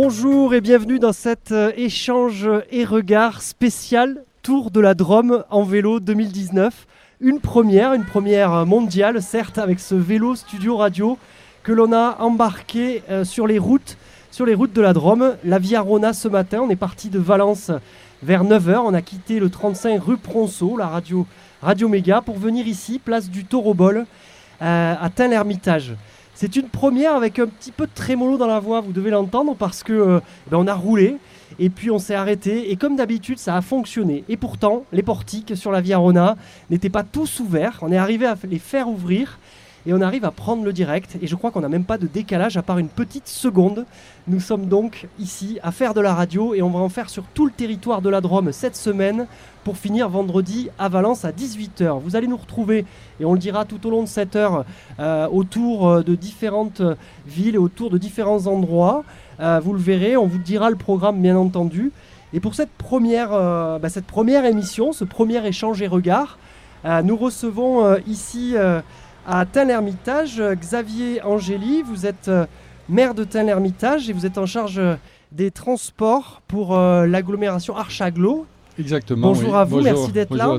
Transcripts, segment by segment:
Bonjour et bienvenue dans cet euh, échange et regard spécial Tour de la Drôme en vélo 2019. Une première, une première mondiale, certes, avec ce vélo studio radio que l'on a embarqué euh, sur les routes, de la Drôme. La Via Rona ce matin, on est parti de Valence vers 9h. On a quitté le 35 rue Pronceau, la radio, radio Méga, pour venir ici, place du Torobol, euh, à Tain-l'Hermitage. C'est une première avec un petit peu de trémolo dans la voix, vous devez l'entendre, parce que euh, ben, on a roulé et puis on s'est arrêté et comme d'habitude ça a fonctionné. Et pourtant les portiques sur la Via Rona n'étaient pas tous ouverts. On est arrivé à les faire ouvrir et on arrive à prendre le direct. Et je crois qu'on n'a même pas de décalage à part une petite seconde. Nous sommes donc ici à faire de la radio et on va en faire sur tout le territoire de la Drôme cette semaine pour finir vendredi à Valence à 18h. Vous allez nous retrouver, et on le dira tout au long de cette heure, euh, autour euh, de différentes villes et autour de différents endroits. Euh, vous le verrez, on vous dira le programme bien entendu. Et pour cette première, bah, cette première émission, ce premier échange et regard, nous recevons ici à Tain-l'Hermitage Xavier Angéli. Vous êtes maire de Tain-l'Hermitage et vous êtes en charge des transports pour l'agglomération Archaglo Exactement. Bonjour à vous, merci d'être là.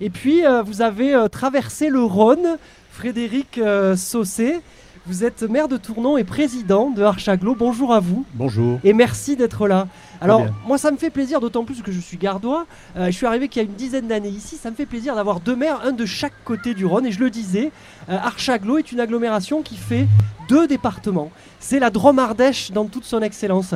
Et puis, euh, vous avez euh, traversé le Rhône, Frédéric euh, Saucé. Vous êtes maire de Tournon et président de Archaglo. Bonjour à vous. Bonjour. Et merci d'être là. Alors, moi, ça me fait plaisir, d'autant plus que je suis gardois. je suis arrivé qu'il y a une dizaine d'années ici. Ça me fait plaisir d'avoir deux maires, un de chaque côté du Rhône. Et je le disais, Archaglo est une agglomération qui fait deux départements. C'est la Drôme-Ardèche dans toute son excellence.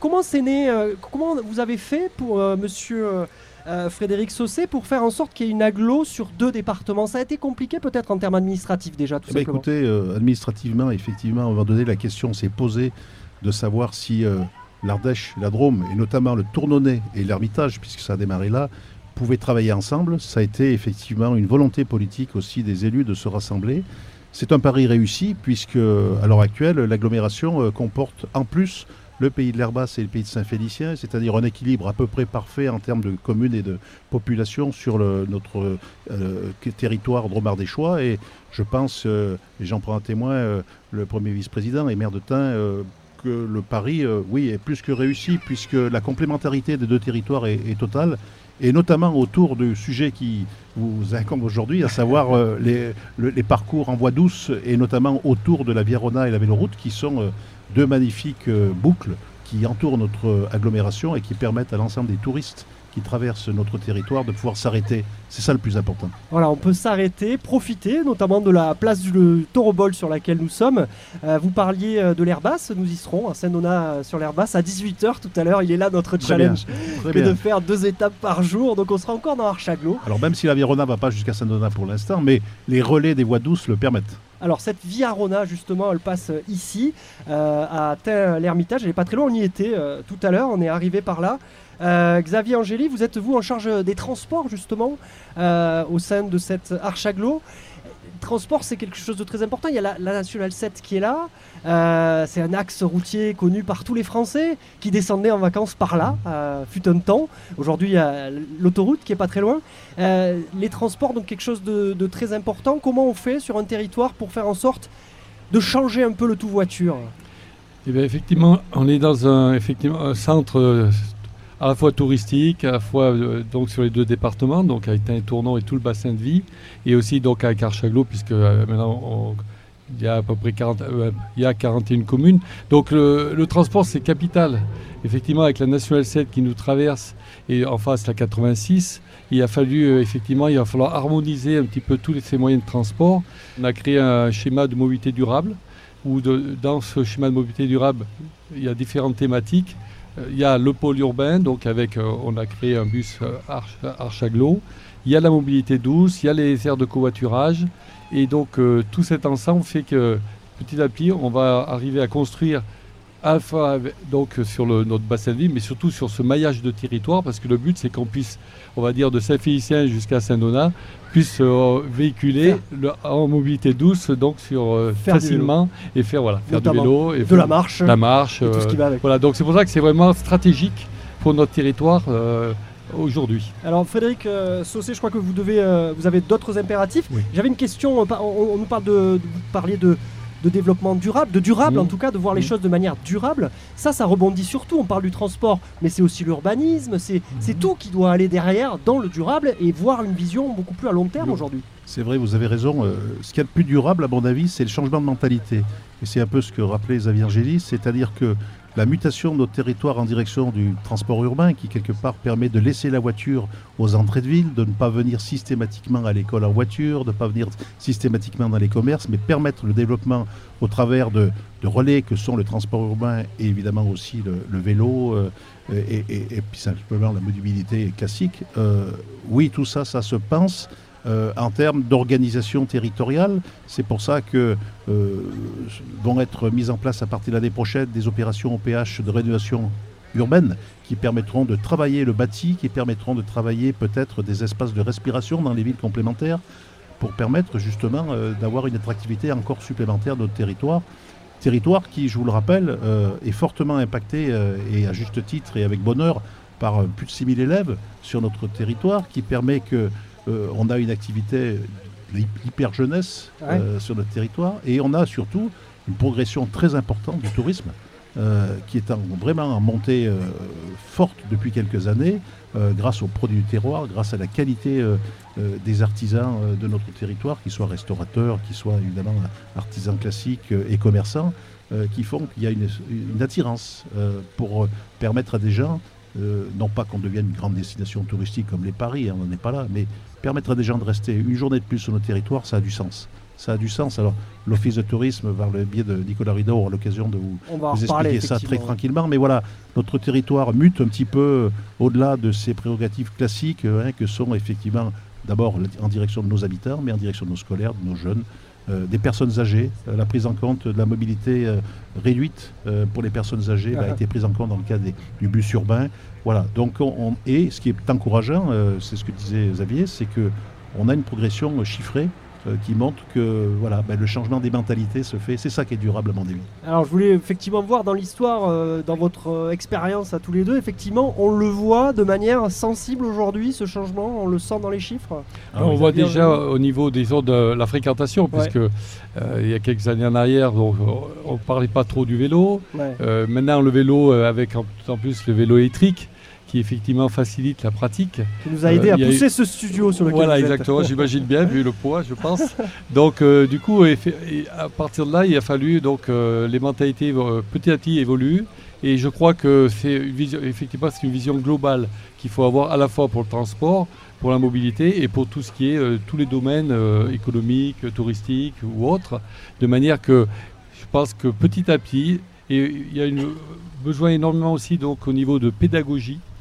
comment c'est né Comment vous avez fait pour monsieur euh, Frédéric Saucé, pour faire en sorte qu'il y ait une aglo sur deux départements. Ça a été compliqué peut-être en termes administratifs déjà, tout eh ben, Écoutez, euh, administrativement, effectivement, on va donner la question s'est posée de savoir si euh, l'Ardèche, la Drôme, et notamment le Tournonnet et l'Ermitage, puisque ça a démarré là, pouvaient travailler ensemble. Ça a été effectivement une volonté politique aussi des élus de se rassembler. C'est un pari réussi, puisque à l'heure actuelle, l'agglomération comporte en plus le pays de l'Herbasse et le pays de Saint-Félicien, c'est-à-dire un équilibre à peu près parfait en termes de communes et de population sur notre euh, territoire dromardéchois. Et je pense, euh, et j'en prends un témoin, euh, le premier vice-président et maire de Tain, que le pari, oui, est plus que réussi, puisque la complémentarité des deux territoires est, totale et notamment autour du sujet qui vous incombe aujourd'hui, à savoir les, les, parcours en voie douce, et notamment autour de la Vierona et la Véloroute, qui sont deux magnifiques euh, boucles qui entourent notre agglomération et qui permettent à l'ensemble des touristes qui traversent notre territoire de pouvoir s'arrêter. C'est ça le plus important. Voilà, on peut s'arrêter, profiter notamment de la place du Torobol sur laquelle nous sommes. Euh, vous parliez euh, de l'Airbas, nous y serons à Saint-Donat sur l'Airbas à 18h tout à l'heure. Il est là notre challenge, que de faire deux étapes par jour. Donc on sera encore dans Archaglo. Alors même si la Virona ne va pas jusqu'à Saint-Donat pour l'instant, mais les relais des voies douces le permettent. Alors cette Via Rona justement, elle passe euh, ici euh, à l'Ermitage. Elle n'est pas très loin, on y était euh, tout à l'heure, on est arrivé par là. Xavier Angéli, vous êtes vous en charge des transports justement au sein de cette Archaglo transport, c'est quelque chose de très important. Il y a la, la National 7 qui est là. Euh, c'est un axe routier connu par tous les Français qui descendaient en vacances par là, euh, fut un temps. Aujourd'hui, il y a l'autoroute qui est pas très loin. Euh, les transports, donc quelque chose de, très important. Comment on fait sur un territoire pour faire en sorte de changer un peu le tout voiture eh bien, effectivement, on est dans un, effectivement, un centre à la fois touristique, à la fois euh, donc sur les deux départements, donc avec et Tournon et tout le bassin de vie, et aussi donc avec Archaglo, puisque euh, maintenant il y a à peu près 40, euh, il y a 41 communes. Donc le, transport c'est capital. Effectivement avec la nationale 7 qui nous traverse et en face la 86, il a fallu effectivement il va falloir harmoniser un petit peu tous ces moyens de transport. On a créé un schéma de mobilité durable où dans ce schéma de mobilité durable il y a différentes thématiques il y a le pôle urbain, donc avec, euh, on a créé un bus euh, Archaglo. Il y a la mobilité douce, il y a les aires de covoiturage. Et donc tout cet ensemble fait que petit à petit, on va arriver à construire à donc, sur notre bassin de vie, mais surtout sur ce maillage de territoire, parce que le but c'est qu'on puisse, on va dire, de Saint-Félicien jusqu'à Saint-Donat, puisse euh, véhiculer en mobilité douce, donc sur euh, facilement et faire voilà, faire du vélo et de la marche, la marche, tout ce qui va avec. Voilà, donc c'est pour ça que c'est vraiment stratégique pour notre territoire. Euh, aujourd'hui. Alors Frédéric Saucé, je crois que vous devez, vous avez d'autres impératifs. J'avais une question. On, nous parle de, vous parliez de de développement durable, de durable Mmh. en tout cas, de voir les Mmh. choses de manière durable. Ça, ça rebondit surtout. On parle du transport, mais c'est aussi l'urbanisme, c'est c'est tout qui doit aller derrière dans le durable et voir une vision beaucoup plus à long terme aujourd'hui. C'est vrai, vous avez raison. euh, ce qu'il y a de plus durable, à mon avis, c'est le changement de mentalité. Et c'est un peu ce que rappelait Xavier Angélis, c'est-à-dire que la mutation de notre territoire en direction du transport urbain, qui quelque part permet de laisser la voiture aux entrées de ville, de ne pas venir systématiquement à l'école en voiture, de ne pas venir systématiquement dans les commerces, mais permettre le développement au travers de, relais que sont le transport urbain et évidemment aussi le, vélo euh, et puis simplement la mobilité classique. Euh, oui, tout ça, ça se pense. Euh, en termes d'organisation territoriale, c'est pour ça que euh, vont être mises en place à partir de l'année prochaine des opérations OPH de rénovation urbaine qui permettront de travailler le bâti, qui permettront de travailler peut-être des espaces de respiration dans les villes complémentaires pour permettre justement euh, d'avoir une attractivité encore supplémentaire de notre territoire. Territoire qui, je vous le rappelle, est fortement impacté et à juste titre et avec bonheur par plus de 6000 élèves sur notre territoire qui permet que euh, on a une activité hyper jeunesse Ouais. euh, sur notre territoire et on a surtout une progression très importante du tourisme euh, qui est en- vraiment en montée euh, forte depuis quelques années euh, grâce aux produits du terroir, grâce à la qualité euh, euh, des artisans euh, de notre territoire, qu'ils soient restaurateurs, qu'ils soient évidemment artisans classiques euh, et commerçants, euh, qui font qu'il y a une, une attirance euh, pour euh, permettre à des gens, euh, non pas qu'on devienne une grande destination touristique comme les Paris, hein, on n'en est pas là, mais permettre à des gens de rester une journée de plus sur notre territoire, ça a du sens. Ça a du sens. Alors, l'Office de tourisme, par le biais de Nicolas Rideau, aura l'occasion de vous, expliquer ça très tranquillement. Mais voilà, notre territoire mute un petit peu euh, au-delà de ses prérogatives classiques, euh, hein, que sont effectivement d'abord en direction de nos habitants, mais en direction de nos scolaires, de nos jeunes, des personnes âgées. Euh, la prise en compte de la mobilité euh, réduite euh, pour les personnes âgées bah, Ah. a été prise en compte dans le cadre des- du bus urbain. Voilà. Donc, on, on- et ce qui est encourageant, euh, c'est ce que disait Xavier, c'est que on a une progression euh, chiffrée euh, qui montre que voilà, ben, le changement des mentalités se fait. C'est ça qui est durable à mon avis. Alors je voulais effectivement voir dans l'histoire, euh, dans votre euh, expérience à tous les deux, effectivement, on le voit de manière sensible aujourd'hui, ce changement, on le sent dans les chiffres? Ah on oui, voit déjà au niveau des ondes de la fréquentation, Ouais. puisque euh, il y a quelques années en arrière, donc, on ne parlait pas trop du vélo. Ouais. Euh, maintenant, le vélo, avec en, en plus le vélo électrique, qui effectivement facilite la pratique. Qui nous a aidé Euh, à a pousser ce studio sur lequel Voilà, vous êtes. exactement, j'imagine bien, vu le poids, je pense. Donc, euh, du coup, et à partir de là, il a fallu, donc, euh, les mentalités euh, petit à petit évoluent. Et je crois que c'est une vision, effectivement, c'est une vision globale qu'il faut avoir à la fois pour le transport, pour la mobilité et pour tout ce qui est euh, tous les domaines euh, économiques, touristiques ou autres, de manière que je pense que petit à petit, et il y a une, besoin énormément aussi donc au niveau de pédagogie, euh,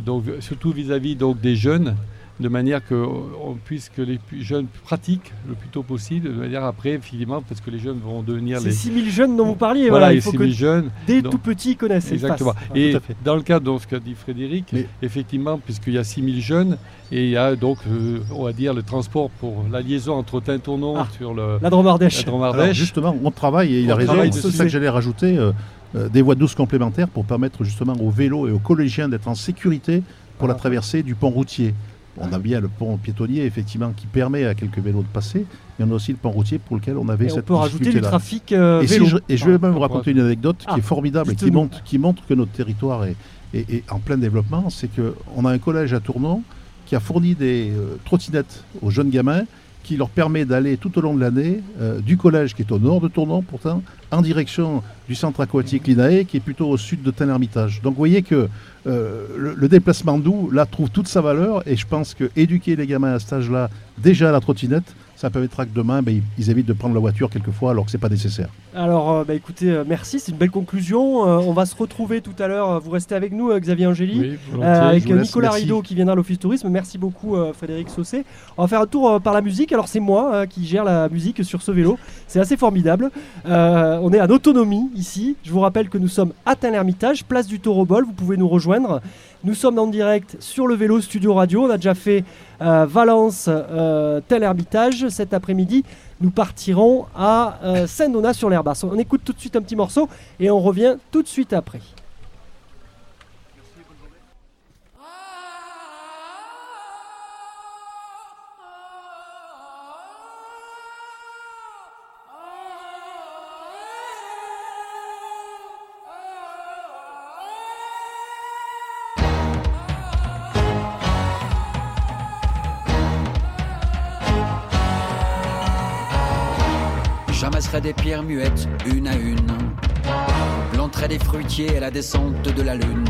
donc surtout vis-à-vis donc des jeunes, de manière que on puisse que les jeunes pratiquent le plus tôt possible, de manière après finalement parce que les jeunes vont devenir Ces les 6000 jeunes dont vous parliez, voilà, voilà, il les faut 6000 que jeunes dès donc- tout petits ils connaissent et Exactement. fassent. Et tout à fait. dans le cadre de ce qu'a dit Frédéric, Mais- effectivement, puisqu'il y a 6000 jeunes, et il y a donc, euh, on va dire, le transport pour la liaison entre Tintournon Ah, sur le La Dromardèche. la Alors Dromardèche. justement, on travaille, et il On a raison, c'est ça que j'allais rajouter, euh, des voies douces complémentaires pour permettre justement aux vélos et aux collégiens d'être en sécurité pour la Ah. traversée du pont routier. On a bien le pont piétonnier, effectivement, qui permet à quelques vélos de passer, mais on a aussi le pont routier pour lequel on avait Et on cette peut rajouter du trafic euh, Et, si vélo. je, et je vais même vous Ah, raconter une anecdote qui Ah, est formidable et qui montre, qui montre que notre territoire est, est- est en plein développement. C'est qu'on a un collège à Tournon qui a fourni des euh, trottinettes aux jeunes gamins qui leur permet d'aller tout au long de l'année euh, du collège qui est au nord de Tournon pourtant en direction du centre aquatique Linae qui est plutôt au sud de Tain-l'Hermitage. Donc vous voyez que euh, le, déplacement doux là trouve toute sa valeur et je pense que éduquer les gamins à cet âge-là déjà à la trottinette ça permettra que demain ben, ils- évitent de prendre la voiture quelquefois alors que c'est pas nécessaire. Alors, euh, bah, écoutez, euh, merci, c'est une belle conclusion. Euh, on va se retrouver tout à l'heure. Vous restez avec nous, euh, Xavier Angéli. Oui, Euh, avec laisse, Nicolas merci. Rideau qui viendra à l'Office Tourisme. Merci beaucoup euh, Frédéric Saucé. On va faire un tour euh, par la musique. Alors c'est moi euh, qui gère la musique sur ce vélo. C'est assez formidable. Euh, on est en autonomie ici. Je vous rappelle que nous sommes à Tain-l'Hermitage, place du Taureau Bol. Vous pouvez nous rejoindre. Nous sommes en direct sur le vélo Studio Radio. On a déjà fait euh, Valence, euh, Tain-l'Hermitage. Cet après-midi, nous partirons à euh, Saint-Donat sur l'Herbasse. On écoute tout de suite un petit morceau et on revient tout de suite après. Muettes, une à une. Planterai des fruitiers à la descente de la lune.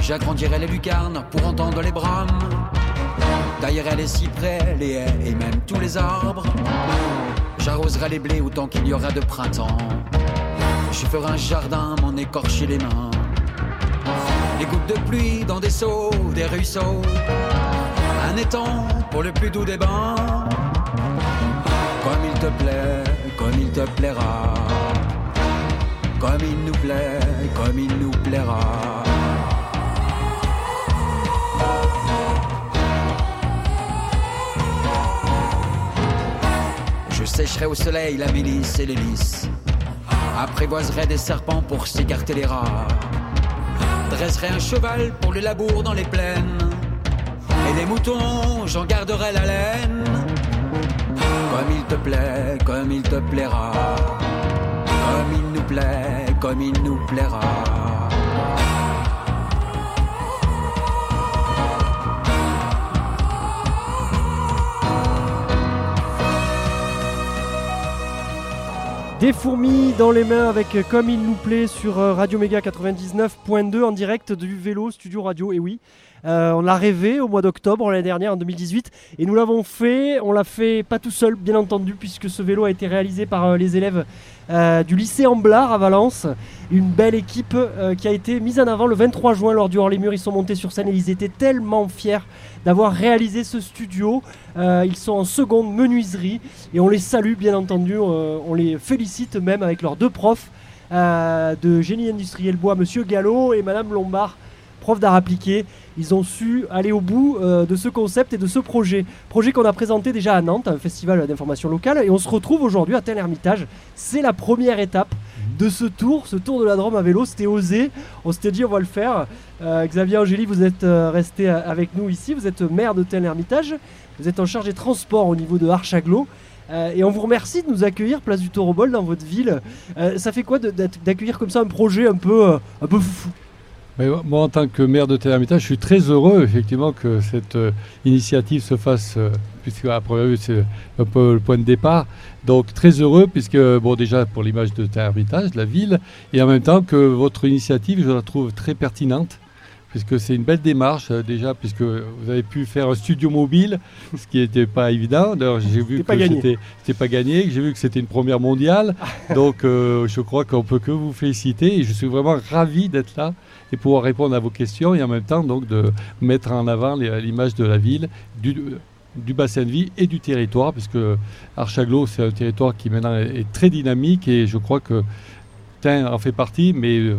J'agrandirai les lucarnes pour entendre les brames. Taillerai les cyprès, les haies et même tous les arbres. J'arroserai les blés autant qu'il y aura de printemps. Je ferai un jardin, m'en écorcher les mains. Des gouttes de pluie dans des seaux, des ruisseaux. Un étang pour le plus doux des bains. Comme il te plaît, comme il te plaira. Comme il nous plaît, comme il nous plaira. Je sécherai au soleil la milice et l'hélice. Apprivoiserai des serpents pour s'écarter les rats. Dresserai un cheval pour le labour dans les plaines. Et les moutons, j'en garderai la laine. Comme il te plaît, comme il te plaira. Comme il nous plaît, comme il nous plaira. Des fourmis dans les mains avec Comme il nous plaît sur euh, Radio Méga 99.2 en direct du vélo Studio Radio. Et oui, euh, on l'a rêvé au mois d'octobre l'année dernière en 2018 et nous l'avons fait. On l'a fait pas tout seul bien entendu puisque ce vélo a été réalisé par euh, les élèves euh, du lycée Amblard à Valence. Une belle équipe qui a été mise en avant le 23 juin lors du hors-les-murs. Ils sont montés sur scène et ils étaient tellement fiers d'avoir réalisé ce studio. Ils sont en seconde menuiserie et on les salue bien entendu. On les félicite même avec leurs deux profs de génie industriel bois, Monsieur Gallo et Madame Lombard, prof d'art appliqué. Ils ont su aller au bout euh, de ce concept et de ce projet. Projet qu'on a présenté déjà à Nantes, un festival d'information locale, et on se retrouve aujourd'hui à Tel Hermitage. C'est la première étape de ce tour, ce tour de la Drôme à vélo. C'était osé. On s'était dit on va le faire. Euh, Xavier Angéli, vous êtes euh, resté avec nous ici. Vous êtes maire de Tel Hermitage. Vous êtes en charge des transports au niveau de Archaglo. Euh, et on vous remercie de nous accueillir place du Torobol dans votre ville. Ça fait quoi d'accueillir comme ça un projet un peu, euh, un peu foufou? Mais moi, en tant que maire de Télémitage, je suis très heureux, effectivement, que cette euh, initiative se fasse, euh, puisque à première vue, c'est un peu le point de départ. Donc, très heureux, puisque, bon, déjà pour l'image de Télémitage, de la ville, et en même temps que votre initiative, je la trouve très pertinente, puisque c'est une belle démarche, euh, déjà, puisque vous avez pu faire un studio mobile, ce qui n'était pas évident. D'ailleurs, j'ai vu que c'était pas gagné, que j'ai vu que c'était une première mondiale. Donc, je crois qu'on peut que vous féliciter, et je suis vraiment ravi d'être là et pouvoir répondre à vos questions et en même temps donc de mettre en avant l'image de la ville, du, bassin de vie et du territoire, puisque Archaglo c'est un territoire qui maintenant est très dynamique et je crois que Tain en fait partie, mais euh,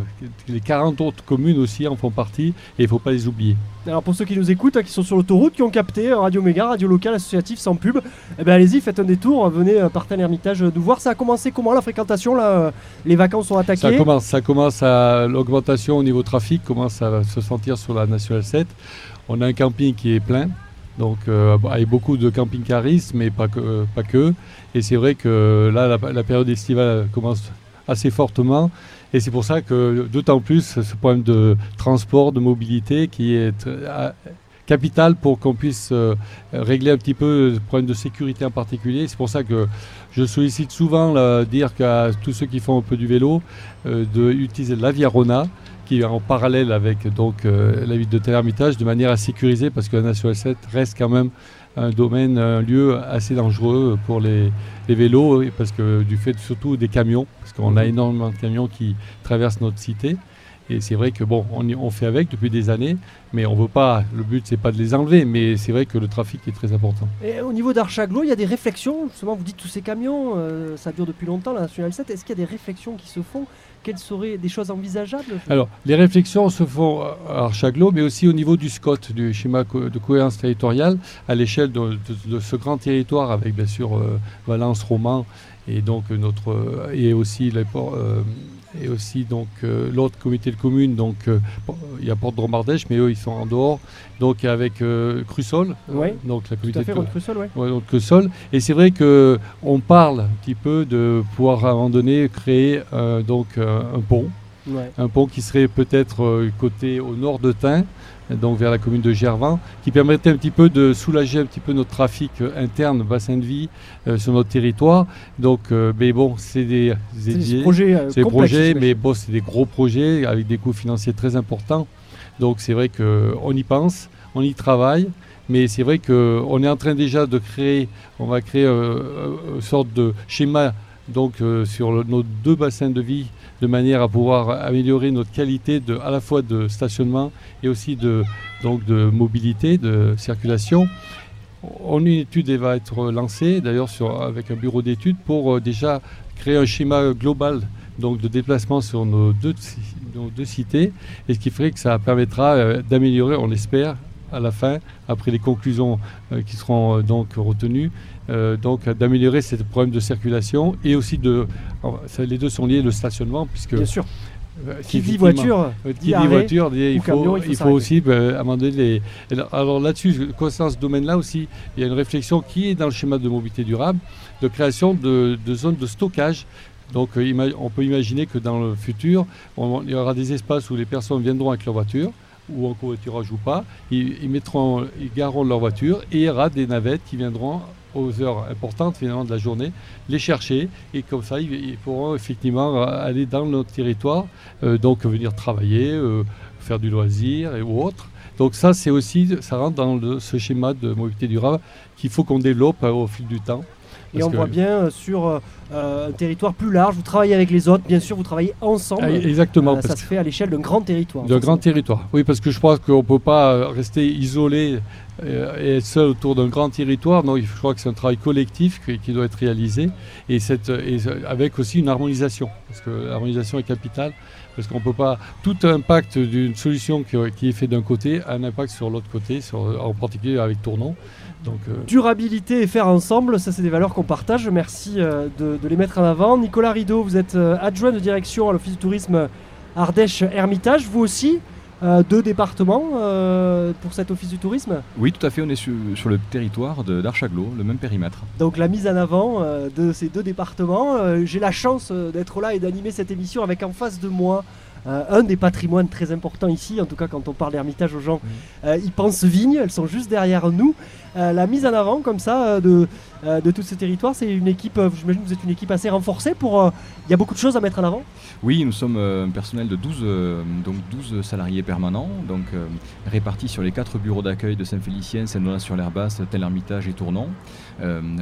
les 40 autres communes aussi en font partie et il ne faut pas les oublier. Alors pour ceux qui nous écoutent, hein, qui sont sur l'autoroute, qui ont capté euh, Radio Méga, radio locale, associative, sans pub, eh ben allez-y, faites un détour, venez euh, par Tel Hermitage euh, nous voir. Ça a commencé comment la fréquentation là Les vacances sont Ça attaquées. commence, ça commence à l'augmentation au niveau trafic commence à se sentir sur la nationale 7. On a un camping qui est plein, donc euh, avec beaucoup de camping-caristes, mais pas que, pas que. Et c'est vrai que là, la, la période estivale commence assez fortement. Et c'est pour ça que d'autant plus ce problème de transport, de mobilité qui est euh, à- capital pour qu'on puisse euh, régler un petit peu le problème de sécurité en particulier. C'est pour ça que je sollicite souvent dire qu'à tous ceux qui font un peu du vélo, euh, d'utiliser la Via Rona, qui est en parallèle avec donc, euh, la ville de Tel-Hermitage, de manière à sécuriser, parce que la National 7 reste quand même un domaine, un lieu assez dangereux pour les, les vélos, parce que du fait surtout des camions, parce qu'on a énormément de camions qui traversent notre cité. Et c'est vrai que bon, on, y- on fait avec depuis des années, mais on veut pas. Le but c'est pas de les enlever, mais c'est vrai que le trafic est très important. Et au niveau d'Archaglo, il y a des réflexions. Justement, vous dites tous ces camions, euh, ça dure depuis longtemps la Nationale 7. Est-ce qu'il y a des réflexions qui se font Quelles seraient des choses envisageables Alors, les réflexions se font à Archaglo, mais aussi au niveau du SCOT, du schéma de cohérence territoriale, à l'échelle de, ce grand territoire, avec bien sûr euh, Valence, Roman, et donc euh, notre euh, et aussi les ports, euh, et aussi donc euh, l'autre comité de communes, donc euh, il y a Porte Dromardèche, mais eux ils sont en dehors, donc avec euh, Crussol, Ouais, donc la Tout comité à fait, de, Ron Crusoe, ouais. Ouais, donc le sol. Et c'est vrai que on parle un petit peu de pouvoir à un moment donné créer donc un pont Ouais. un pont qui serait peut-être côté au nord de Tain, donc vers la commune de Gervans, qui permettrait un petit peu de soulager un petit peu notre trafic euh, interne, bassin de vie euh, sur notre territoire. Donc, euh, mais bon, c'est des, des projets euh, des projets, mais bon, c'est des gros projets avec des coûts financiers très importants. Donc, c'est vrai qu'on y pense, on y travaille. Mais c'est vrai qu'on est en train déjà de créer, on va créer une sorte de schéma donc, sur le- nos deux bassins de vie de manière à pouvoir améliorer notre qualité de, à la fois de stationnement et aussi de, donc de mobilité, de circulation. On une étude va être lancée d'ailleurs avec un bureau d'études pour euh, déjà créer un schéma global donc de déplacement sur nos deux, nos deux cités et ce qui ferait que ça permettra euh, d'améliorer, on l'espère, à la fin, après les conclusions euh, qui seront donc retenues, euh, donc d'améliorer ce problème de circulation et aussi de, alors, ça, les deux sont liés, le stationnement puisque Bien sûr. euh, Qui dit voiture, euh, qui dit arrêt voiture, dit, il, camion, faut, il faut il faut s'arrêter. aussi ben, amender les. et là- Alors là-dessus, concernant ce domaine-là aussi, il y a une réflexion qui est dans le schéma de mobilité durable, de création de, de zones de stockage. Donc euh, on peut imaginer que dans le futur, on- il y aura des espaces où les personnes viendront avec leur voiture ou en covoiturage ou pas, ils, ils mettront, ils gareront leur voiture et il y aura des navettes qui viendront aux heures importantes finalement de la journée les chercher et comme ça ils, pourront effectivement euh, aller dans notre territoire euh, donc venir travailler, euh, faire du loisir et, ou autre. Donc ça, c'est aussi, ça rentre dans ce schéma de mobilité durable qu'il faut qu'on développe au fil du temps. Et Parce on que- voit bien euh, sur euh, euh, un territoire plus large, vous travaillez avec les autres, bien sûr, vous travaillez ensemble. Ah, Exactement, Euh, ça se fait à l'échelle d'un grand territoire. d'un grand territoire. Oui, parce que je crois qu'on ne peut pas rester isolé et être seul autour d'un grand territoire. Non, je crois que c'est un travail collectif qui, qui doit être réalisé et, cette, et ce- avec aussi une harmonisation, parce que l'harmonisation est capitale, parce qu'on ne peut pas. Tout impact d'une solution qui, qui est fait d'un côté a un impact sur l'autre côté, sur, en particulier avec Tournon. Donc, euh, Durabilité et faire ensemble, ça c'est des valeurs qu'on partage. Merci euh, de, de les mettre en avant. Nicolas Rideau, vous êtes euh, adjoint de direction à l'Office du tourisme Ardèche-Hermitage. Vous aussi, euh, deux départements euh, pour cet Office du tourisme? Oui, tout à fait, on est sur, sur le territoire de- d'Archaglo, le même périmètre. Donc la mise en avant euh, de ces deux départements. Euh, J'ai la chance euh, d'être là et d'animer cette émission avec en face de moi euh, un des patrimoines très importants ici. En tout cas, quand on parle d'Hermitage aux gens, euh, ils pensent vignes. Elles sont juste derrière nous. Euh, la mise en avant comme ça de, de tous ces territoires, c'est une équipe. J'imagine que vous êtes une équipe assez renforcée. Pour il y a beaucoup de choses à mettre en avant. Oui, nous sommes un personnel de 12, euh, donc 12 salariés permanents, donc répartis sur les quatre bureaux d'accueil de Saint-Félicien, Saint-Donat-sur-l'Herbasse, Tel-Hermitage et Tournon.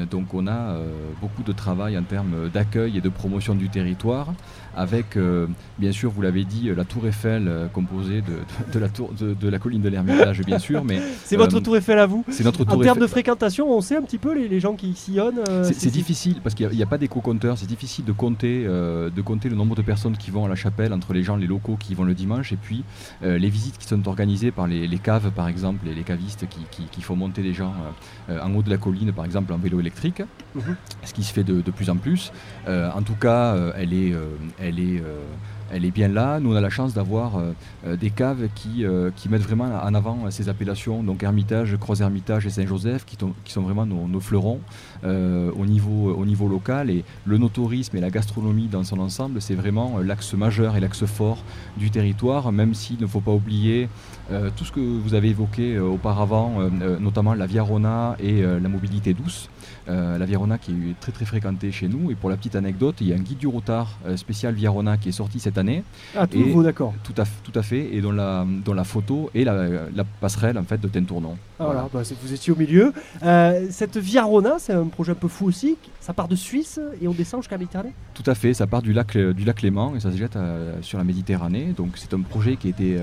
Donc on a beaucoup de travail en termes d'accueil et de promotion du territoire, avec euh, bien sûr, vous l'avez dit, la tour Eiffel euh, composée de, de- de la tour, de, de la colline de l'Hermitage, bien sûr, mais C'est Euh, votre tour Eiffel à vous. c'est notre En tour termes Eiffel. de fréquentation, on sait un petit peu les, les gens qui sillonnent. euh, C'est- difficile parce qu'il n'y a, pas d'éco-compteur, c'est difficile de compter, euh, de compter le nombre de personnes qui vont à la chapelle entre les gens, les locaux qui vont le dimanche et puis euh, les visites qui sont organisées par les, les caves par exemple et les cavistes qui, qui- qui font monter les gens euh, euh, en haut de la colline par exemple en vélo électrique, Ce qui se fait de, plus en plus. Euh, en tout cas, euh, elle est, euh, elle est bien là. Nous, on a la chance d'avoir des caves qui, mettent vraiment en avant ces appellations, donc Hermitage, Croix-Hermitage et Saint-Joseph, qui, sont vraiment nos, fleurons au, niveau, au niveau local. Et le no-tourisme et la gastronomie dans son ensemble, c'est vraiment l'axe majeur et l'axe fort du territoire, même s'il ne faut pas oublier tout ce que vous avez évoqué auparavant, notamment la Via Rona et la mobilité douce. Euh, la Via Rona qui est très très fréquentée chez nous. Et pour la petite anecdote, il y a un guide du routard euh, spécial Via Rona qui est sorti cette année, Ah, tout nouveau, d'accord. tout à, tout à fait, et dont la, dont la photo est la, la passerelle en fait de Tentournon. Ah, Voilà, bah, c'est- vous étiez au milieu. Euh, cette Via Rona, c'est un projet un peu fou aussi. Ça part de Suisse et on descend jusqu'à Méditerranée? Tout à fait, ça part du lac, du lac Léman et ça se jette sur la Méditerranée. Donc c'est un projet qui a été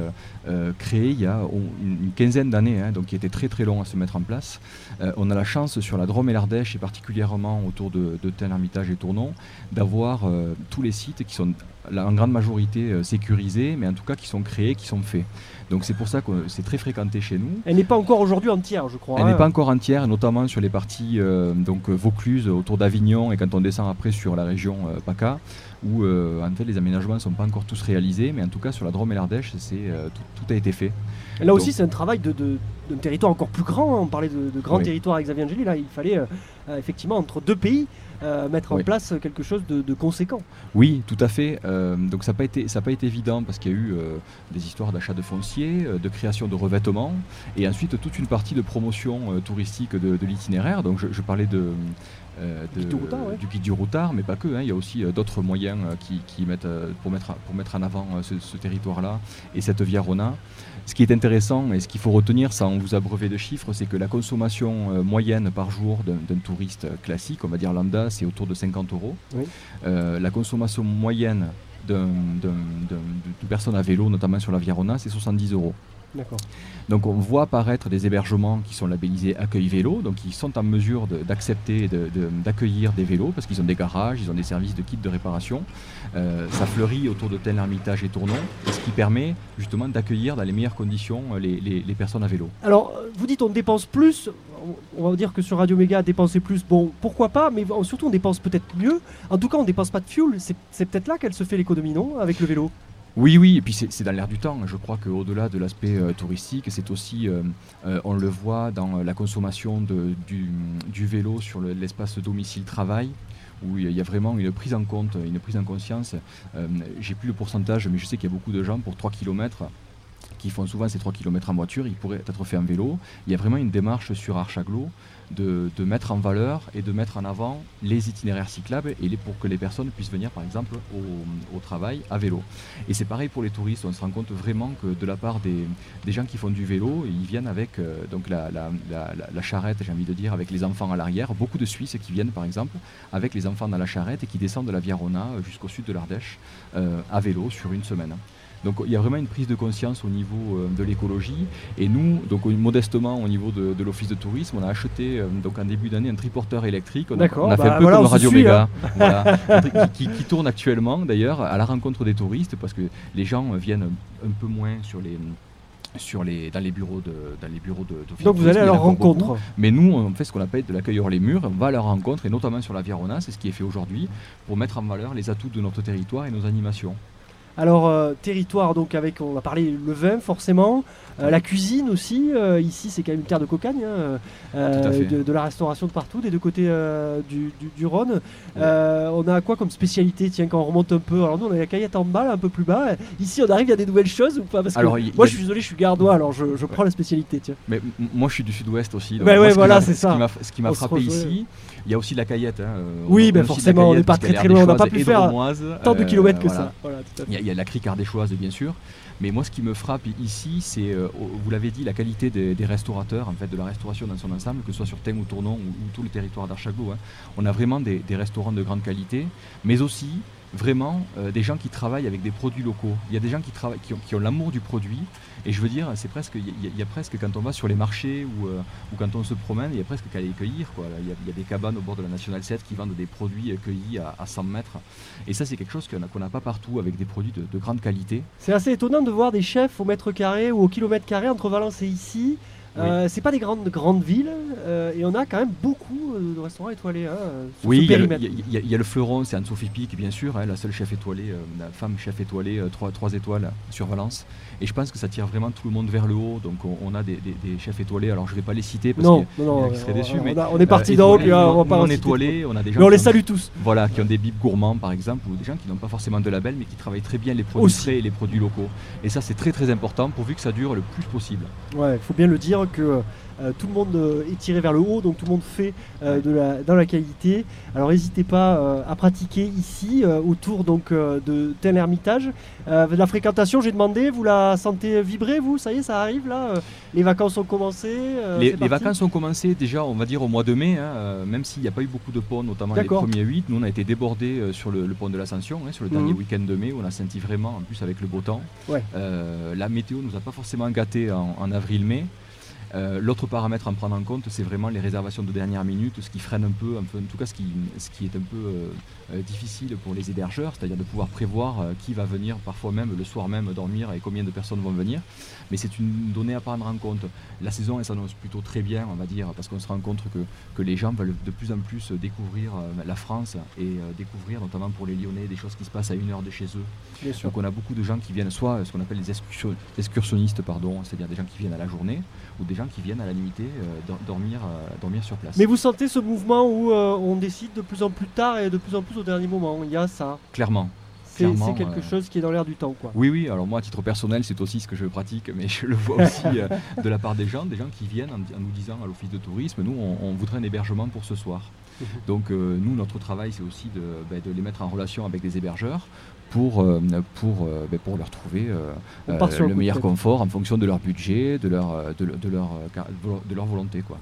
créé il y a une, une quinzaine d'années, hein, donc qui était très très long à se mettre en place. On a la chance sur la Drôme et l'Ardèche et particulièrement autour de, de Tel, Hermitage et Tournon d'avoir euh, tous les sites qui sont en grande majorité euh, sécurisés, mais en tout cas qui sont créés, qui sont faits. Donc c'est pour ça que c'est très fréquenté chez nous. Elle n'est pas encore aujourd'hui entière, je crois. Elle hein. n'est pas encore entière, notamment sur les parties euh, donc Vaucluse autour d'Avignon et quand on descend après sur la région euh, PACA. où en fait les aménagements ne sont pas encore tous réalisés, mais en tout cas sur la Drôme et l'Ardèche, c'est tout, tout, a été fait. là aussi, c'est un travail de, d'un territoire encore plus grand. On parlait de, de grands territoires avec Xavier Angeli. Là, il fallait effectivement entre deux pays euh, mettre en place quelque chose de, conséquent. Oui, tout à fait. Euh, donc ça n'a pas, été, pas été évident parce qu'il y a eu euh, des histoires d'achat de foncier, de création de revêtements et ensuite toute une partie de promotion touristique de, l'itinéraire. Donc je, parlais de, du guide du routard, mais pas que. Hein. il y a aussi d'autres moyens qui, mettent, pour, mettre, pour mettre en avant ce, territoire-là et cette Via Rona. Ce qui est intéressant et ce qu'il faut retenir, sans vous abreuver de chiffres, c'est que la consommation moyenne par jour d'un touriste classique, on va dire lambda, c'est autour de 50 euros. Euh, la consommation moyenne d'une personne à vélo, notamment sur la Via c'est 70 euros. Donc on voit apparaître des hébergements qui sont labellisés accueil vélo, donc ils sont en mesure d'accepter d'accueillir des vélos parce qu'ils ont des garages, ils ont des services de kits de réparation. Euh, ça fleurit autour de tel Hermitage et Tournon, ce qui permet justement d'accueillir dans les meilleures conditions euh, les, personnes à vélo. Alors vous dites on dépense plus, on va dire que sur Radio Méga dépenser plus, bon pourquoi pas, mais surtout on dépense peut-être mieux. En tout cas on dépense pas de fuel, c'est peut-être là qu'elle se fait l'économie non avec le vélo? Oui, oui, et puis c'est dans l'air du temps. Je crois qu'au-delà de l'aspect euh, touristique, c'est aussi, euh, euh, on le voit dans la consommation du, vélo sur l'espace domicile-travail où il y a vraiment une prise en compte, une prise en conscience. J'ai plus le pourcentage, mais je sais qu'il y a beaucoup de gens pour 3 km qui font souvent ces 3 km en voiture, ils pourraient être faits en vélo. Il y a vraiment une démarche sur Archaglo de, mettre en valeur et de mettre en avant les itinéraires cyclables et pour que les personnes puissent venir par exemple au, travail à vélo. Et c'est pareil pour les touristes, on se rend compte vraiment que de la part des, gens qui font du vélo, ils viennent avec euh, donc la, charrette, j'ai envie de dire, avec les enfants à l'arrière. Beaucoup de Suisses qui viennent par exemple avec les enfants dans la charrette et qui descendent de la Via Rona jusqu'au sud de l'Ardèche euh, à vélo sur une semaine. Donc il y a vraiment une prise de conscience au niveau euh, de l'écologie. Et nous, donc modestement au niveau de, l'office de tourisme, on a acheté euh, donc en début d'année un triporteur électrique. On a, on a fait bah un peu comme Radio Méga, hein. qui, tourne actuellement d'ailleurs à la rencontre des touristes parce que les gens viennent un peu moins sur les sur les, dans les bureaux de dans les bureaux de, Donc vous allez à leur rencontre. Mais nous, on fait ce qu'on appelle de l'accueil hors les murs. On va à leur rencontre et notamment sur la Virona, c'est ce qui est fait aujourd'hui pour mettre en valeur les atouts de notre territoire et nos animations. Alors, euh, territoire, donc, avec, on va parler le vin, forcément, euh, la cuisine aussi. Euh, ici, c'est quand même une terre de cocagne, hein, de, la restauration de partout, des deux côtés du, du, Rhône. on a quoi comme spécialité? Tiens, quand on remonte un peu, alors nous, on a la caillette en bas, un peu plus bas. Ici, on arrive, il y a des nouvelles choses ou pas? Parce que moi, je suis désolé, je suis gardois, alors je, prends la spécialité. Tiens. Mais moi, je suis du sud-ouest aussi. Donc ouais, voilà, c'est ça. Ce qui m'a frappé ici, il y a aussi la caillette. Hein, oui, ben forcément, on n'est pas très très loin, on n'a pas pu faire tant de kilomètres que ça. Il y, a la crique ardéchoise, bien sûr. Mais moi, ce qui me frappe ici, c'est, euh, vous l'avez dit, la qualité des, restaurateurs, en fait, de la restauration dans son ensemble, que ce soit sur Thème ou Tournon ou, tout le territoire d'Archaglo. Hein. On a vraiment des, restaurants de grande qualité, mais aussi vraiment euh, des gens qui travaillent avec des produits locaux. Il y a des gens qui, travaillent, qui ont l'amour du produit et je veux dire, c'est presque, il y, a presque quand on va sur les marchés ou, euh, ou quand on se promène, il y a presque qu'à les cueillir. Il y, a des cabanes au bord de la National 7 qui vendent des produits cueillis à, 100 mètres. Et ça, c'est quelque chose qu'on n'a pas partout avec des produits de grande qualité. C'est assez étonnant de voir des chefs au mètre carré ou au kilomètre carré entre Valence et ici. Euh, c'est pas des grandes, grandes villes euh, et on a quand même beaucoup euh, de restaurants étoilés. Hein, oui, il y, a le fleuron, c'est Anne-Sophie Pic, bien sûr, hein, la seule chef étoilée, la femme chef étoilée, 3, étoiles sur Valence. Et je pense que ça tire vraiment tout le monde vers le haut. Donc on, a des, chefs étoilés. Alors je vais pas les citer parce non, qu'il non, qui seraient déçus. On, mais on est parti d'en haut, puis on va pas étoilé, on a des gens. Mais on les salue tous. Voilà, qui ont des bips gourmands par exemple, ou des gens qui n'ont pas forcément de label, mais qui travaillent très bien les produits frais et les produits locaux. Et ça, c'est très très important pourvu que ça dure le plus possible. Ouais, il faut bien le dire que euh, tout le monde euh, est tiré vers le haut, donc tout le monde fait euh, de la, dans la qualité. Alors n'hésitez pas à pratiquer ici, autour donc de tel ermitage. la fréquentation, j'ai demandé, vous la sentez vibrer, vous? Ça y est, ça arrive là Les vacances ont commencé les, vacances ont commencé déjà, on va dire, au mois de mai, hein, même s'il n'y a pas eu beaucoup de ponts, notamment les premiers 8. Nous, on a été débordés sur le, pont de l'Ascension, hein, sur le dernier mhm. week-end de mai, où on a senti vraiment, en plus avec le beau temps. la météo nous a pas forcément gâtés en avril-mai. Euh, l'autre paramètre à prendre en compte, c'est vraiment les réservations de dernière minute, ce qui freine un peu, en tout cas ce qui, ce qui est un peu difficile pour les hébergeurs, c'est-à-dire de pouvoir prévoir qui va venir parfois même le soir même dormir et combien de personnes vont venir. Mais c'est une donnée à prendre en compte. La saison, elle s'annonce plutôt très bien, on va dire, parce qu'on se rend compte que, que les gens veulent de plus en plus découvrir la France et découvrir, notamment pour les Lyonnais, des choses qui se passent à une heure de chez eux. Donc on a beaucoup de gens qui viennent, soit ce qu'on appelle les excursionnistes, pardon, c'est-à-dire des gens qui viennent à la journée, ou des gens qui viennent à la nuitée euh, dormir, euh, dormir sur place. Mais vous sentez ce mouvement où euh, on décide de plus en plus tard et de plus en plus au dernier moment Il y a ça Clairement. C'est quelque chose qui est dans l'air du temps. Quoi. Oui, oui. Alors moi, à titre personnel, c'est aussi ce que je pratique, mais je le vois aussi de la part des gens, des gens qui viennent en, nous disant à l'office de tourisme, nous, on, voudrait un hébergement pour ce soir. Mhm. Donc nous, notre travail, c'est aussi de, ben, de, les mettre en relation avec des hébergeurs pour, euh, pour, euh, ben, pour leur trouver euh, le meilleur confort en fonction de leur budget, de leur, de, leur, de leur volonté. Quoi.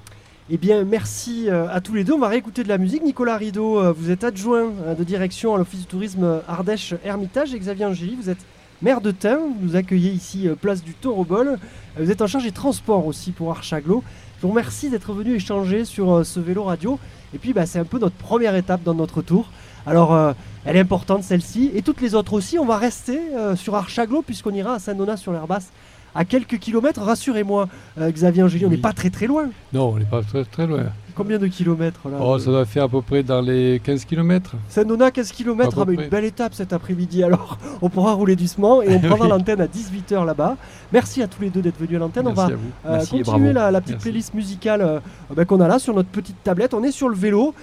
Eh bien, merci à tous les deux. On va réécouter de la musique. Nicolas Rideau, vous êtes adjoint de direction à l'Office du tourisme Ardèche Hermitage. Et Xavier Angéli, vous êtes maire de Tain. Vous nous accueillez ici, place du Taureau-Bol. Vous êtes en charge des transports aussi pour Archaglo. Je vous remercie d'être venu échanger sur ce vélo radio. Et puis, bah, c'est un peu notre première étape dans notre tour. Alors, elle est importante celle-ci et toutes les autres aussi. On va rester euh, sur Archaglo puisqu'on ira à Saint-Donat sur l'Herbasse à quelques kilomètres. Rassurez-moi, euh, Xavier Angéli, on n'est pas très très loin. Non, on n'est pas très très loin. Combien de kilomètres là Oh, ça doit faire à peu près dans les 15 kilomètres. Saint-Nona, 15 kilomètres, ah, une belle étape cet après-midi alors. On pourra rouler doucement et on prendra l'antenne à 18h là-bas. Merci à tous les deux d'être venus à l'antenne. On va euh, continuer la, petite playlist musicale euh, ben, qu'on a là sur notre petite tablette. On est sur le vélo.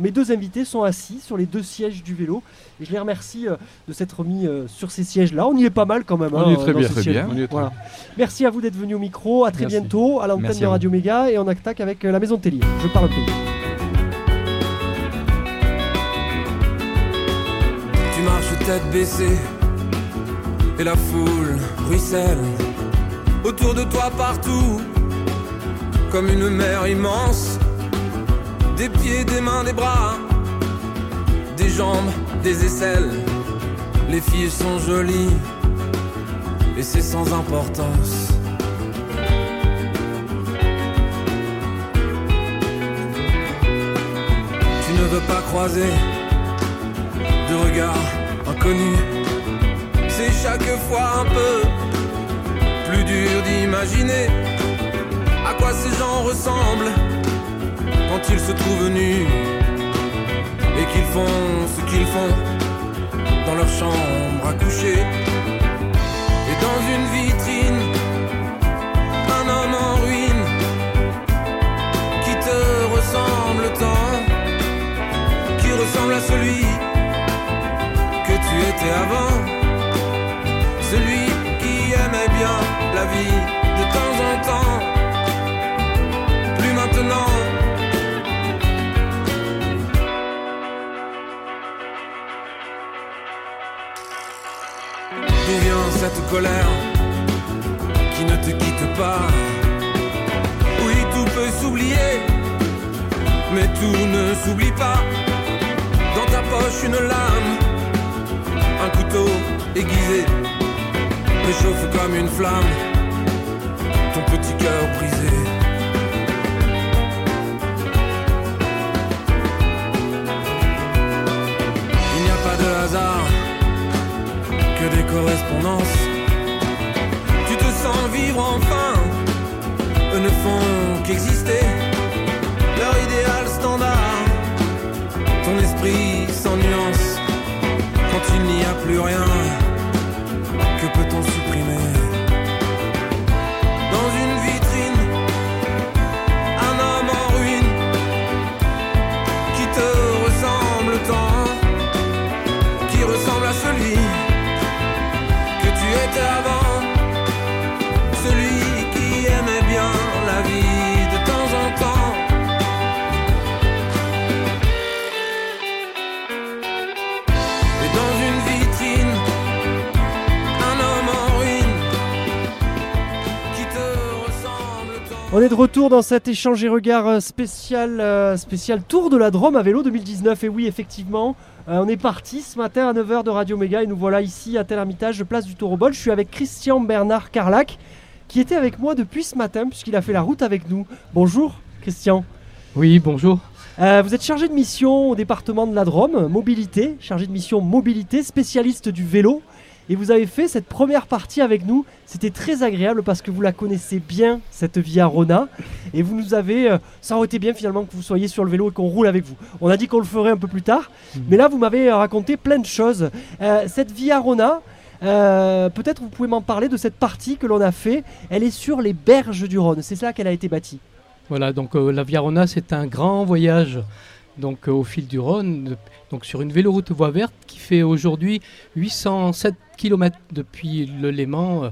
mes deux invités sont assis sur les deux sièges du vélo. Et je les remercie de s'être mis sur ces sièges-là. On y est pas mal quand même. On y est hein, très bien. Très bien. Voilà. Merci à vous d'être venus au micro. À très bientôt à l'antenne de Radio Méga et on attaque avec la maison de télé. Tu marches tête baissée et la foule ruisselle autour de toi partout comme une mer immense. Des pieds, des mains, des bras, des jambes, des aisselles. Les filles sont jolies et c'est sans importance. Pas croiser de regards inconnus. C'est chaque fois un peu plus dur d'imaginer à quoi ces gens ressemblent quand ils se trouvent nus et qu'ils font ce qu'ils font dans leur chambre à coucher celui que tu étais avant, celui qui aimait bien la vie de temps en temps, plus maintenant. cette colère qui ne te quitte pas? Oui, tout peut s'oublier, mais tout ne s'oublie pas. Une lame, un couteau aiguisé, réchauffe comme une flamme ton petit cœur brisé. Il n'y a pas de hasard des correspondances. Tu te sens vivre enfin, eux ne font qu'exister. Leur idéal standard, ton esprit a plus rien, est de retour dans cet échange et regard spécial, euh, spécial Tour de la Drôme à vélo 2019. Et oui, effectivement. Euh, on est parti ce matin à 9h de Radio Méga et nous voilà ici à Tel Hermitage, place du Tour Je suis avec Christian Bernard Carlac. qui était avec moi depuis ce matin, puisqu'il a fait la route avec nous. Bonjour, Christian. Oui, bonjour. Euh, vous êtes chargé de mission au département de la Drôme, mobilité, chargé de mission mobilité, spécialiste du vélo. Et vous avez fait cette première partie avec nous. C'était très agréable parce que vous la connaissez bien, cette Via Rona. Et vous nous avez. euh, ça aurait été bien finalement que vous soyez sur le vélo et qu'on roule avec vous. On a dit qu'on le ferait un peu plus tard. Mais là, vous m'avez euh, raconté plein de choses. Euh, cette Via Rona, euh, peut-être vous pouvez m'en parler de cette partie que l'on a fait. Elle est sur les berges du Rhône. C'est là qu'elle a été bâtie. Voilà, donc la Via Rona, c'est un grand voyage donc, euh, au fil du Rhône, donc sur une véloroute voie verte qui fait aujourd'hui 807 km depuis le Léman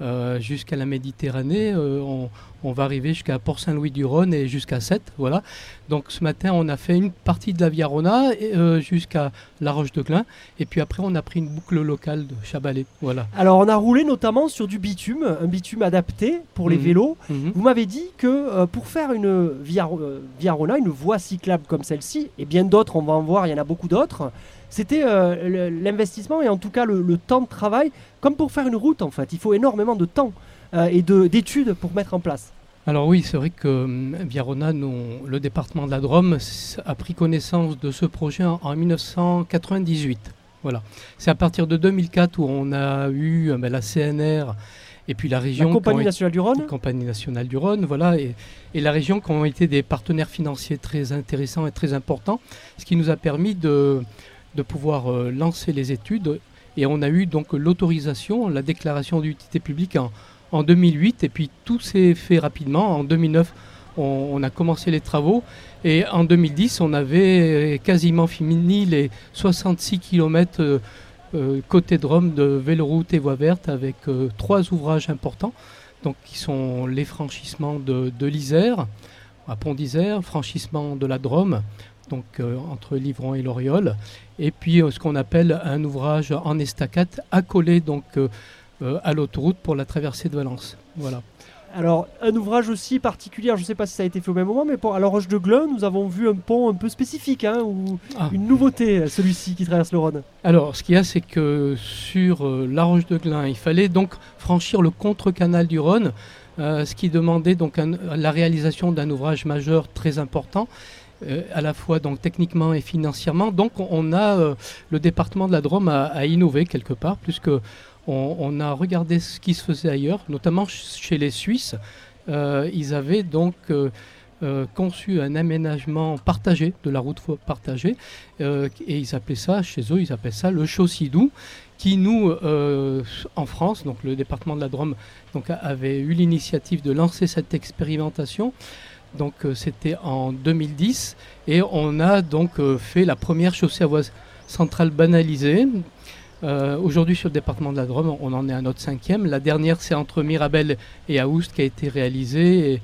euh, jusqu'à la Méditerranée. Euh, on, on va arriver jusqu'à Port-Saint-Louis-du-Rhône et jusqu'à Sète. Voilà. Donc ce matin, on a fait une partie de la Via Rona et, euh, jusqu'à La Roche-de-Glin. Et puis après, on a pris une boucle locale de Chabalet. Voilà. Alors, on a roulé notamment sur du bitume, un bitume adapté pour les Mhm. vélos. Mhm. Vous m'avez dit que pour faire une via, via Rona, une voie cyclable comme celle-ci, et bien d'autres, on va en voir, il y en a beaucoup d'autres, c'était euh, l'investissement et en tout cas le, le temps de travail, comme pour faire une route en fait. Il faut énormément de temps euh, et de- d'études pour mettre en place. Alors oui, c'est vrai que hum, Viarona, le département de la Drôme, a pris connaissance de ce projet en, en 1998. Voilà. C'est à partir de 2004 où on a eu euh, ben, la CNR et puis la La région. ont Compagnie nationale du Rhône, Compagnie nationale du Rhône, voilà, et, et la région qui ont été des partenaires financiers très intéressants et très importants, ce qui nous a permis de, de pouvoir euh, lancer les études. Et on a eu donc l'autorisation, la déclaration d'utilité publique en, en 2008, et puis tout s'est fait rapidement. En 2009, on, a commencé les travaux, et en 2010, on avait quasiment fini les 66 km euh, euh, côté Drôme de véloroute et voie verte avec trois ouvrages importants donc qui sont les franchissements de, de l'Isère, à Pont d'Isère, franchissement de la Drôme, donc euh, entre Livron et Loriol, et puis euh, ce qu'on appelle un ouvrage en estacade accolé donc euh, à l'autoroute pour la traversée de Valence. Voilà. alors un ouvrage aussi particulier, je ne sais pas si ça a été fait au même moment, mais pour, à la Roche de Glun, nous avons vu un pont un peu spécifique, hein, ou Ah. une nouveauté, celui-ci qui traverse le Rhône. Alors, ce qu'il y a, c'est que sur la Roche de Glin, il fallait donc franchir le contre-canal du Rhône, ce qui demandait donc un- la réalisation d'un ouvrage majeur très important, euh, à la fois donc techniquement et financièrement. Donc, on- a euh, le département de la Drôme a, innové quelque part, puisque on, on a regardé ce qui se faisait ailleurs, notamment ch- chez les Suisses. Euh, ils avaient donc conçu un aménagement partagé de la route partagée et ils appelaient ça, chez eux, ils appellent ça le Chaussidou, qui nous, en France, donc le département de la Drôme, donc, avait eu l'initiative de lancer cette expérimentation. Donc euh, c'était en 2010 et on a donc euh, fait la première chaussée à voie centrale banalisée. Euh, Aujourd'hui sur le département de la Drôme, on en est à notre cinquième. La dernière, c'est entre Mirabel et Aoust qui a été réalisée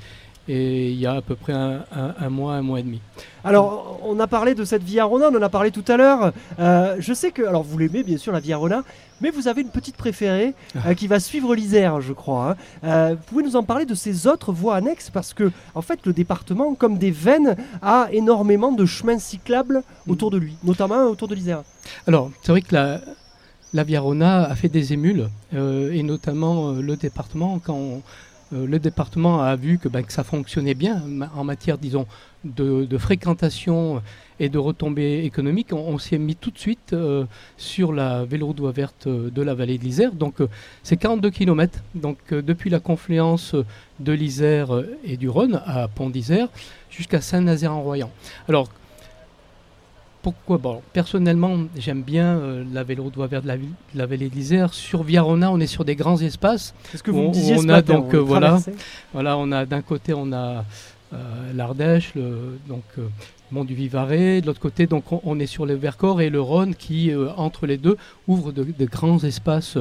et il y a à peu près un, un- un mois, un mois et demi. Alors, on a parlé de cette Via Rona, on en a parlé tout à l'heure. Euh, je sais que, alors vous l'aimez bien sûr la Via Rona, mais vous avez une petite préférée euh, qui va suivre l'Isère, je crois. hein. Euh, vous pouvez nous en parler de ces autres voies annexes? Parce que, en fait, le département, comme des veines, a énormément de chemins cyclables autour de lui, notamment autour de l'Isère. Alors, c'est vrai que la, la Viarona a fait des émules, euh, et notamment euh, le département, quand on- le département a vu que, ben, ça fonctionnait bien en matière, disons, de, fréquentation et de retombées économiques, on, s'est mis tout de suite euh, sur la véloroute verte euh, de la vallée de l'Isère. Donc, euh, c'est 42 km. Donc, euh, depuis la confluence euh, de l'Isère euh, et du Rhône à Pont d'Isère jusqu'à Saint-Nazaire-en-Royan. Alors, pourquoi bon, Personnellement, j'aime bien euh, la véloroute voie verte de la, la vallée de l'Isère. Sur Viarona, on est sur des grands espaces. C'est ce que vous On- me disiez on ce a matin, donc, on euh, voilà. on a d'un côté, on a euh, l'Ardèche, le, donc euh, Mont du Vivarais. De l'autre côté, donc on, on est sur le Vercors et le Rhône qui, entre les deux, ouvre de, de grands espaces.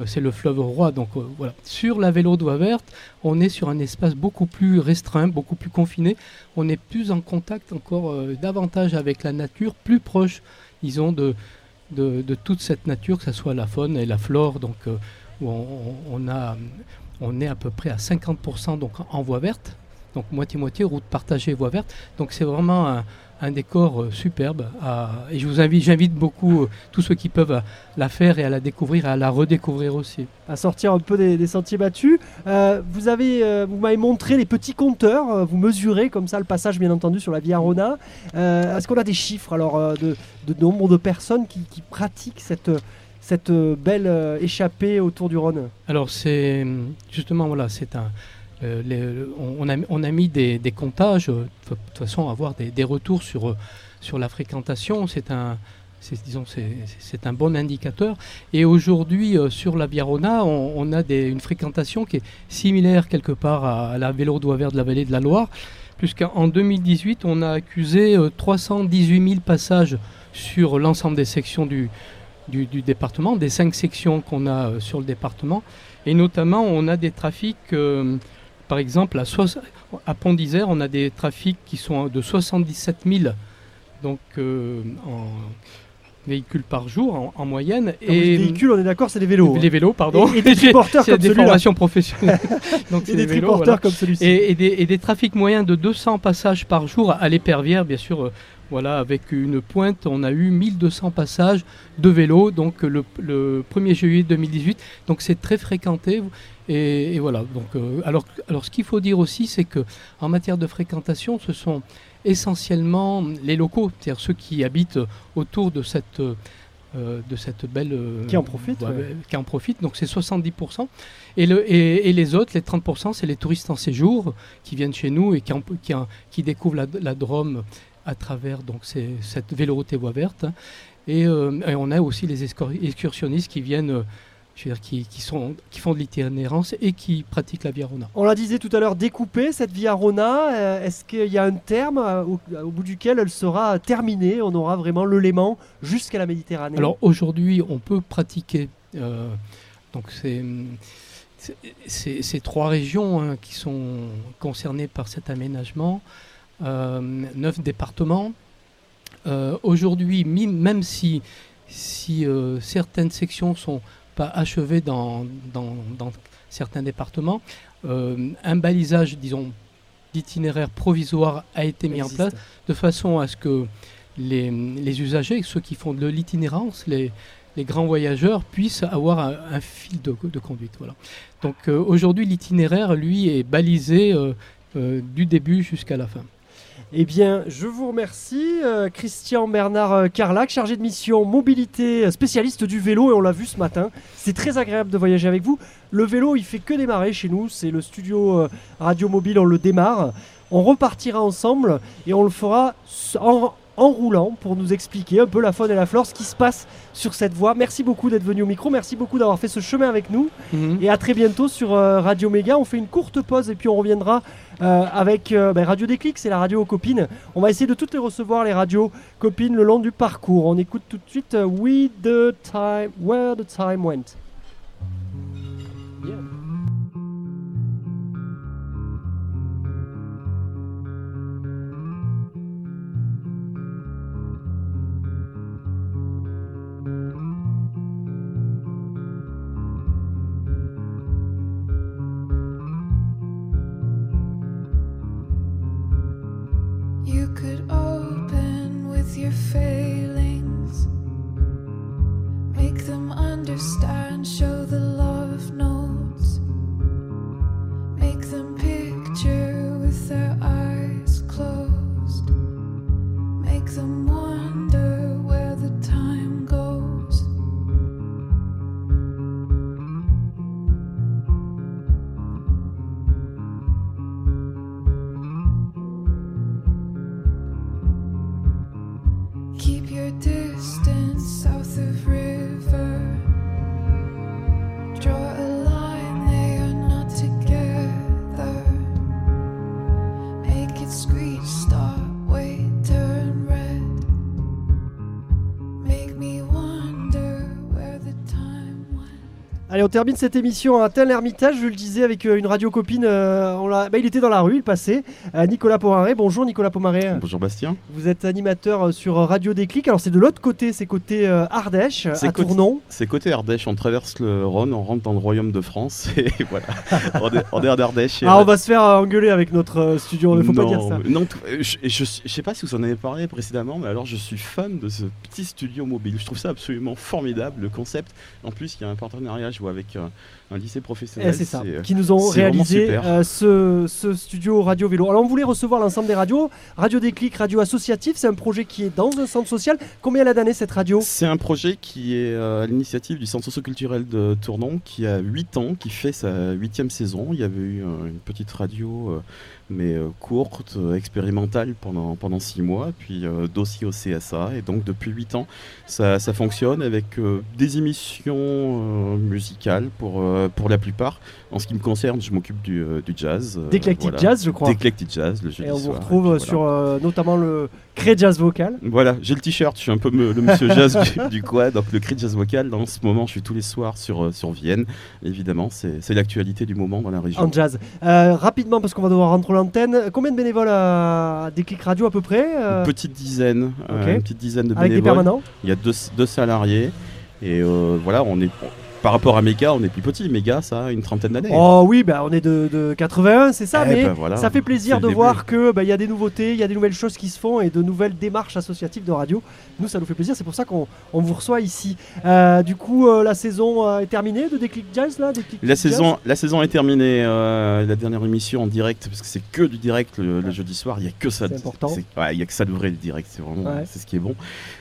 Euh, c'est le fleuve roi. Donc euh, voilà. Sur la vélo voie verte, on est sur un espace beaucoup plus restreint, beaucoup plus confiné. On est plus en contact encore euh, davantage avec la nature, plus proche, disons, de, de, de toute cette nature, que ce soit la faune et la flore. Donc on- on a, on est à peu près à 50% donc en voie verte. Donc moitié-moitié, route partagée, voie verte. Donc c'est vraiment un, un décor euh, superbe. à- et je vous invite, j'invite beaucoup euh, tous ceux qui peuvent à la faire et à la découvrir et à la redécouvrir aussi. à sortir un peu des, des sentiers battus. Euh, vous avez, vous m'avez montré les petits compteurs. vous mesurez comme ça le passage, bien entendu, sur la Via Arona. Euh, Est-ce qu'on a des chiffres alors de, de nombre de personnes qui, qui pratiquent cette cette belle échappée autour du Rhône? Alors c'est justement voilà, c'est un. Euh, on, a, on a mis des, comptages, euh, de toute façon avoir des, des retours sur, euh, sur la fréquentation, c'est un, disons, c'est, un bon indicateur. Et aujourd'hui sur la Biarrona, on, a des- une fréquentation qui est similaire quelque part à, la vélo doigt vert de la vallée de la Loire, puisqu'en 2018 on a accusé euh, 318 000 passages sur l'ensemble des sections du, du, département, des cinq sections qu'on a sur le département. Et notamment, on a des trafics, par exemple, à, Pont d'Isère, on a des trafics qui sont de 77 000 donc, euh, en véhicules par jour en, en moyenne. Vous dites véhicules, on est d'accord, c'est des vélos. hein. Les vélos, pardon. Et- et des triporteurs C'est comme des formations professionnelles. donc, Et des vélos, triporteurs voilà. comme celui-ci. Et, et des, et des trafics moyens de 200 passages par jour à l'épervière, bien sûr. euh, voilà, avec une pointe, on a eu 1200 passages de vélos, donc le, le 1er juillet 2018. Donc c'est très fréquenté. Et, et voilà. Donc, euh, alors, alors ce qu'il faut dire aussi, c'est que en matière de fréquentation, ce sont essentiellement les locaux, c'est-à-dire ceux qui habitent autour de cette, euh, de cette belle... euh, Qui en ouais, ouais. Qui en profitent, donc c'est 70%. Et, le, et, et les autres, les 30%, c'est les touristes en séjour qui viennent chez nous et qui, en- qui, en- qui découvrent la, la Drôme à travers donc, ces- cette véloroute et voie verte. Et, euh, et on a aussi les excursionnistes qui viennent, euh, je veux dire, qui, qui, sont, qui font de l'itinérance et qui pratiquent la Viarona. On la disait tout à l'heure, découpée cette Via Rona. euh, Est-ce qu'il y a un terme au, au bout duquel elle sera terminée On aura vraiment le Léman jusqu'à la Méditerranée? Alors aujourd'hui, on peut pratiquer euh, donc c'est ces trois régions hein, qui sont concernées par cet aménagement, neuf départements. Euh, aujourd'hui, même si, si euh, certaines sections sont pas achevées dans, dans- dans certains départements, euh, un balisage, disons, d'itinéraire provisoire a été mis en place de façon à ce que les, les usagers, ceux qui font de l'itinérance, les, les grands voyageurs, puissent avoir un, un fil de, de conduite. Voilà. Donc euh, aujourd'hui, l'itinéraire, lui, est balisé euh, euh, du début jusqu'à la fin. Eh bien, je vous remercie, euh, Christian Bernard euh, Carlac, chargé de mission mobilité, euh, spécialiste du vélo, et on l'a vu ce matin. C'est très agréable de voyager avec vous. Le vélo, il fait que démarrer chez nous. C'est le studio euh, Radio Mobile, on le démarre. On repartira ensemble et on le fera en, en roulant pour nous expliquer un peu la faune et la flore, ce qui se passe sur cette voie. Merci beaucoup d'être venu au micro. Merci beaucoup d'avoir fait ce chemin avec nous. Mhm. Et à très bientôt sur euh, Radio Méga. On fait une courte pause et puis on reviendra euh, avec euh, ben, Radio Déclic, c'est la radio aux copines. On va essayer de toutes les recevoir, les radios copines, le long du parcours. On écoute tout de suite euh, We the Time, Where the Time Went. Your failings, make them understand, show on termine cette émission à tel Hermitage, je le disais, avec euh, une radio copine. euh, on l'a- bah, il était dans la rue, il passait. Euh, Nicolas Pomaré. Bonjour Nicolas Pomaré. Bonjour Bastien. Vous êtes animateur euh, sur Radio Déclic. Alors c'est de l'autre côté, c'est côté euh, Ardèche, C'est à côté- Tournon. C'est côté Ardèche, on traverse le Rhône, on rentre dans le royaume de France et voilà. on, est, on est en Ardèche. et Ah, on va se faire euh, engueuler avec notre euh, studio, il ne faut pas dire ça. Non, tout- euh, je, je, je sais pas si vous en avez parlé précédemment, mais alors je suis fan de ce petit studio mobile. Je trouve ça absolument formidable, le concept. En plus, il y a un partenariat, je vois, avec euh, un lycée professionnel. Eh, c'est ça, euh, qui nous ont réalisé euh, ce, ce studio Radio Vélo. Alors on voulait recevoir l'ensemble des radios. Radio Déclic, Radio Associatif, c'est un projet qui est dans un centre social. Combien elle a d'années cette radio? C'est un projet qui est euh, à l'initiative du Centre socioculturel de Tournon, qui a 8 ans, qui fait sa huitième saison. Il y avait eu une petite radio, mais euh, courte, euh, expérimentale pendant, pendant 6 mois, puis euh, dossier au CSA. Et donc depuis 8 ans, ça, ça fonctionne avec des émissions musicales pour, pour la plupart. En ce qui me concerne, je m'occupe du, euh, du jazz. euh, D'Eclectic voilà. Jazz, je crois. D'Eclectic Jazz, le jeudi Et on vous retrouve voilà. sur euh, notamment le Cré Jazz Vocal. Voilà, j'ai le t-shirt, je suis un peu me- le monsieur jazz du, du coin, donc le de jazz vocal. En ce moment, je suis tous les soirs sur, sur Vienne. Évidemment, c'est l'actualité du moment dans la région. En jazz. Rapidement, parce qu'on va devoir rentrer l'antenne. Combien de bénévoles à Déclic Radio à peu près Une petite dizaine, euh, Ok. une petite dizaine de Avec des bénévoles. permanents Il y a deux, deux salariés. Et euh, voilà, on est, par rapport à Méga, on est plus petit. Méga, ça a une trentaine d'années. Oh oui, bah, on est de, de 81, c'est ça, Eh mais ben voilà, ça fait plaisir de le voir que bah, y a des nouveautés, il y a des nouvelles choses qui se font et de nouvelles démarches associatives de radio. Nous, ça nous fait plaisir, c'est pour ça qu'on on vous reçoit ici. Euh, du coup, euh, la saison euh, est terminée de Déclic Jazz là Déclic La Jazz saison, la saison est terminée. euh, la dernière émission en direct, parce que c'est que du direct le, le jeudi soir. Il y a que ça. C'est important. ouais, il y a que ça de vrai le direct. C'est vraiment, Ouais. c'est ce qui est bon.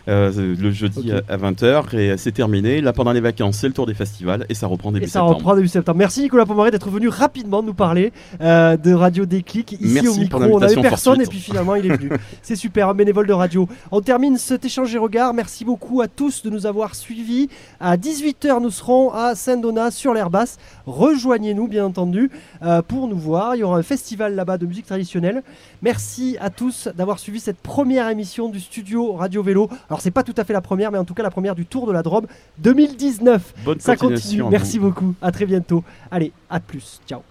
Le jeudi à, à 20h et c'est terminé. Là, pendant les vacances, c'est le tour des festivals et ça reprend début Et ça septembre. reprend début septembre. Merci Nicolas Pomaré d'être venu rapidement nous parler euh, de Radio Déclic ici Merci au micro. On avait l'invitation personne et puis finalement il est venu. C'est super, un bénévole de radio. On termine cet échange et regard. Merci beaucoup à tous de nous avoir suivis. À 18h, nous serons à Saint-Donat sur l'air basse. Rejoignez-nous bien entendu euh, pour nous voir. Il y aura un festival là-bas de musique traditionnelle. Merci à tous d'avoir suivi cette première émission du studio Radio Vélo. Alors c'est pas tout à fait la première, mais en tout cas la première du Tour de la Drôme 2019. Bonne Ça continue. Merci beaucoup. À très bientôt. Allez, à plus. Ciao.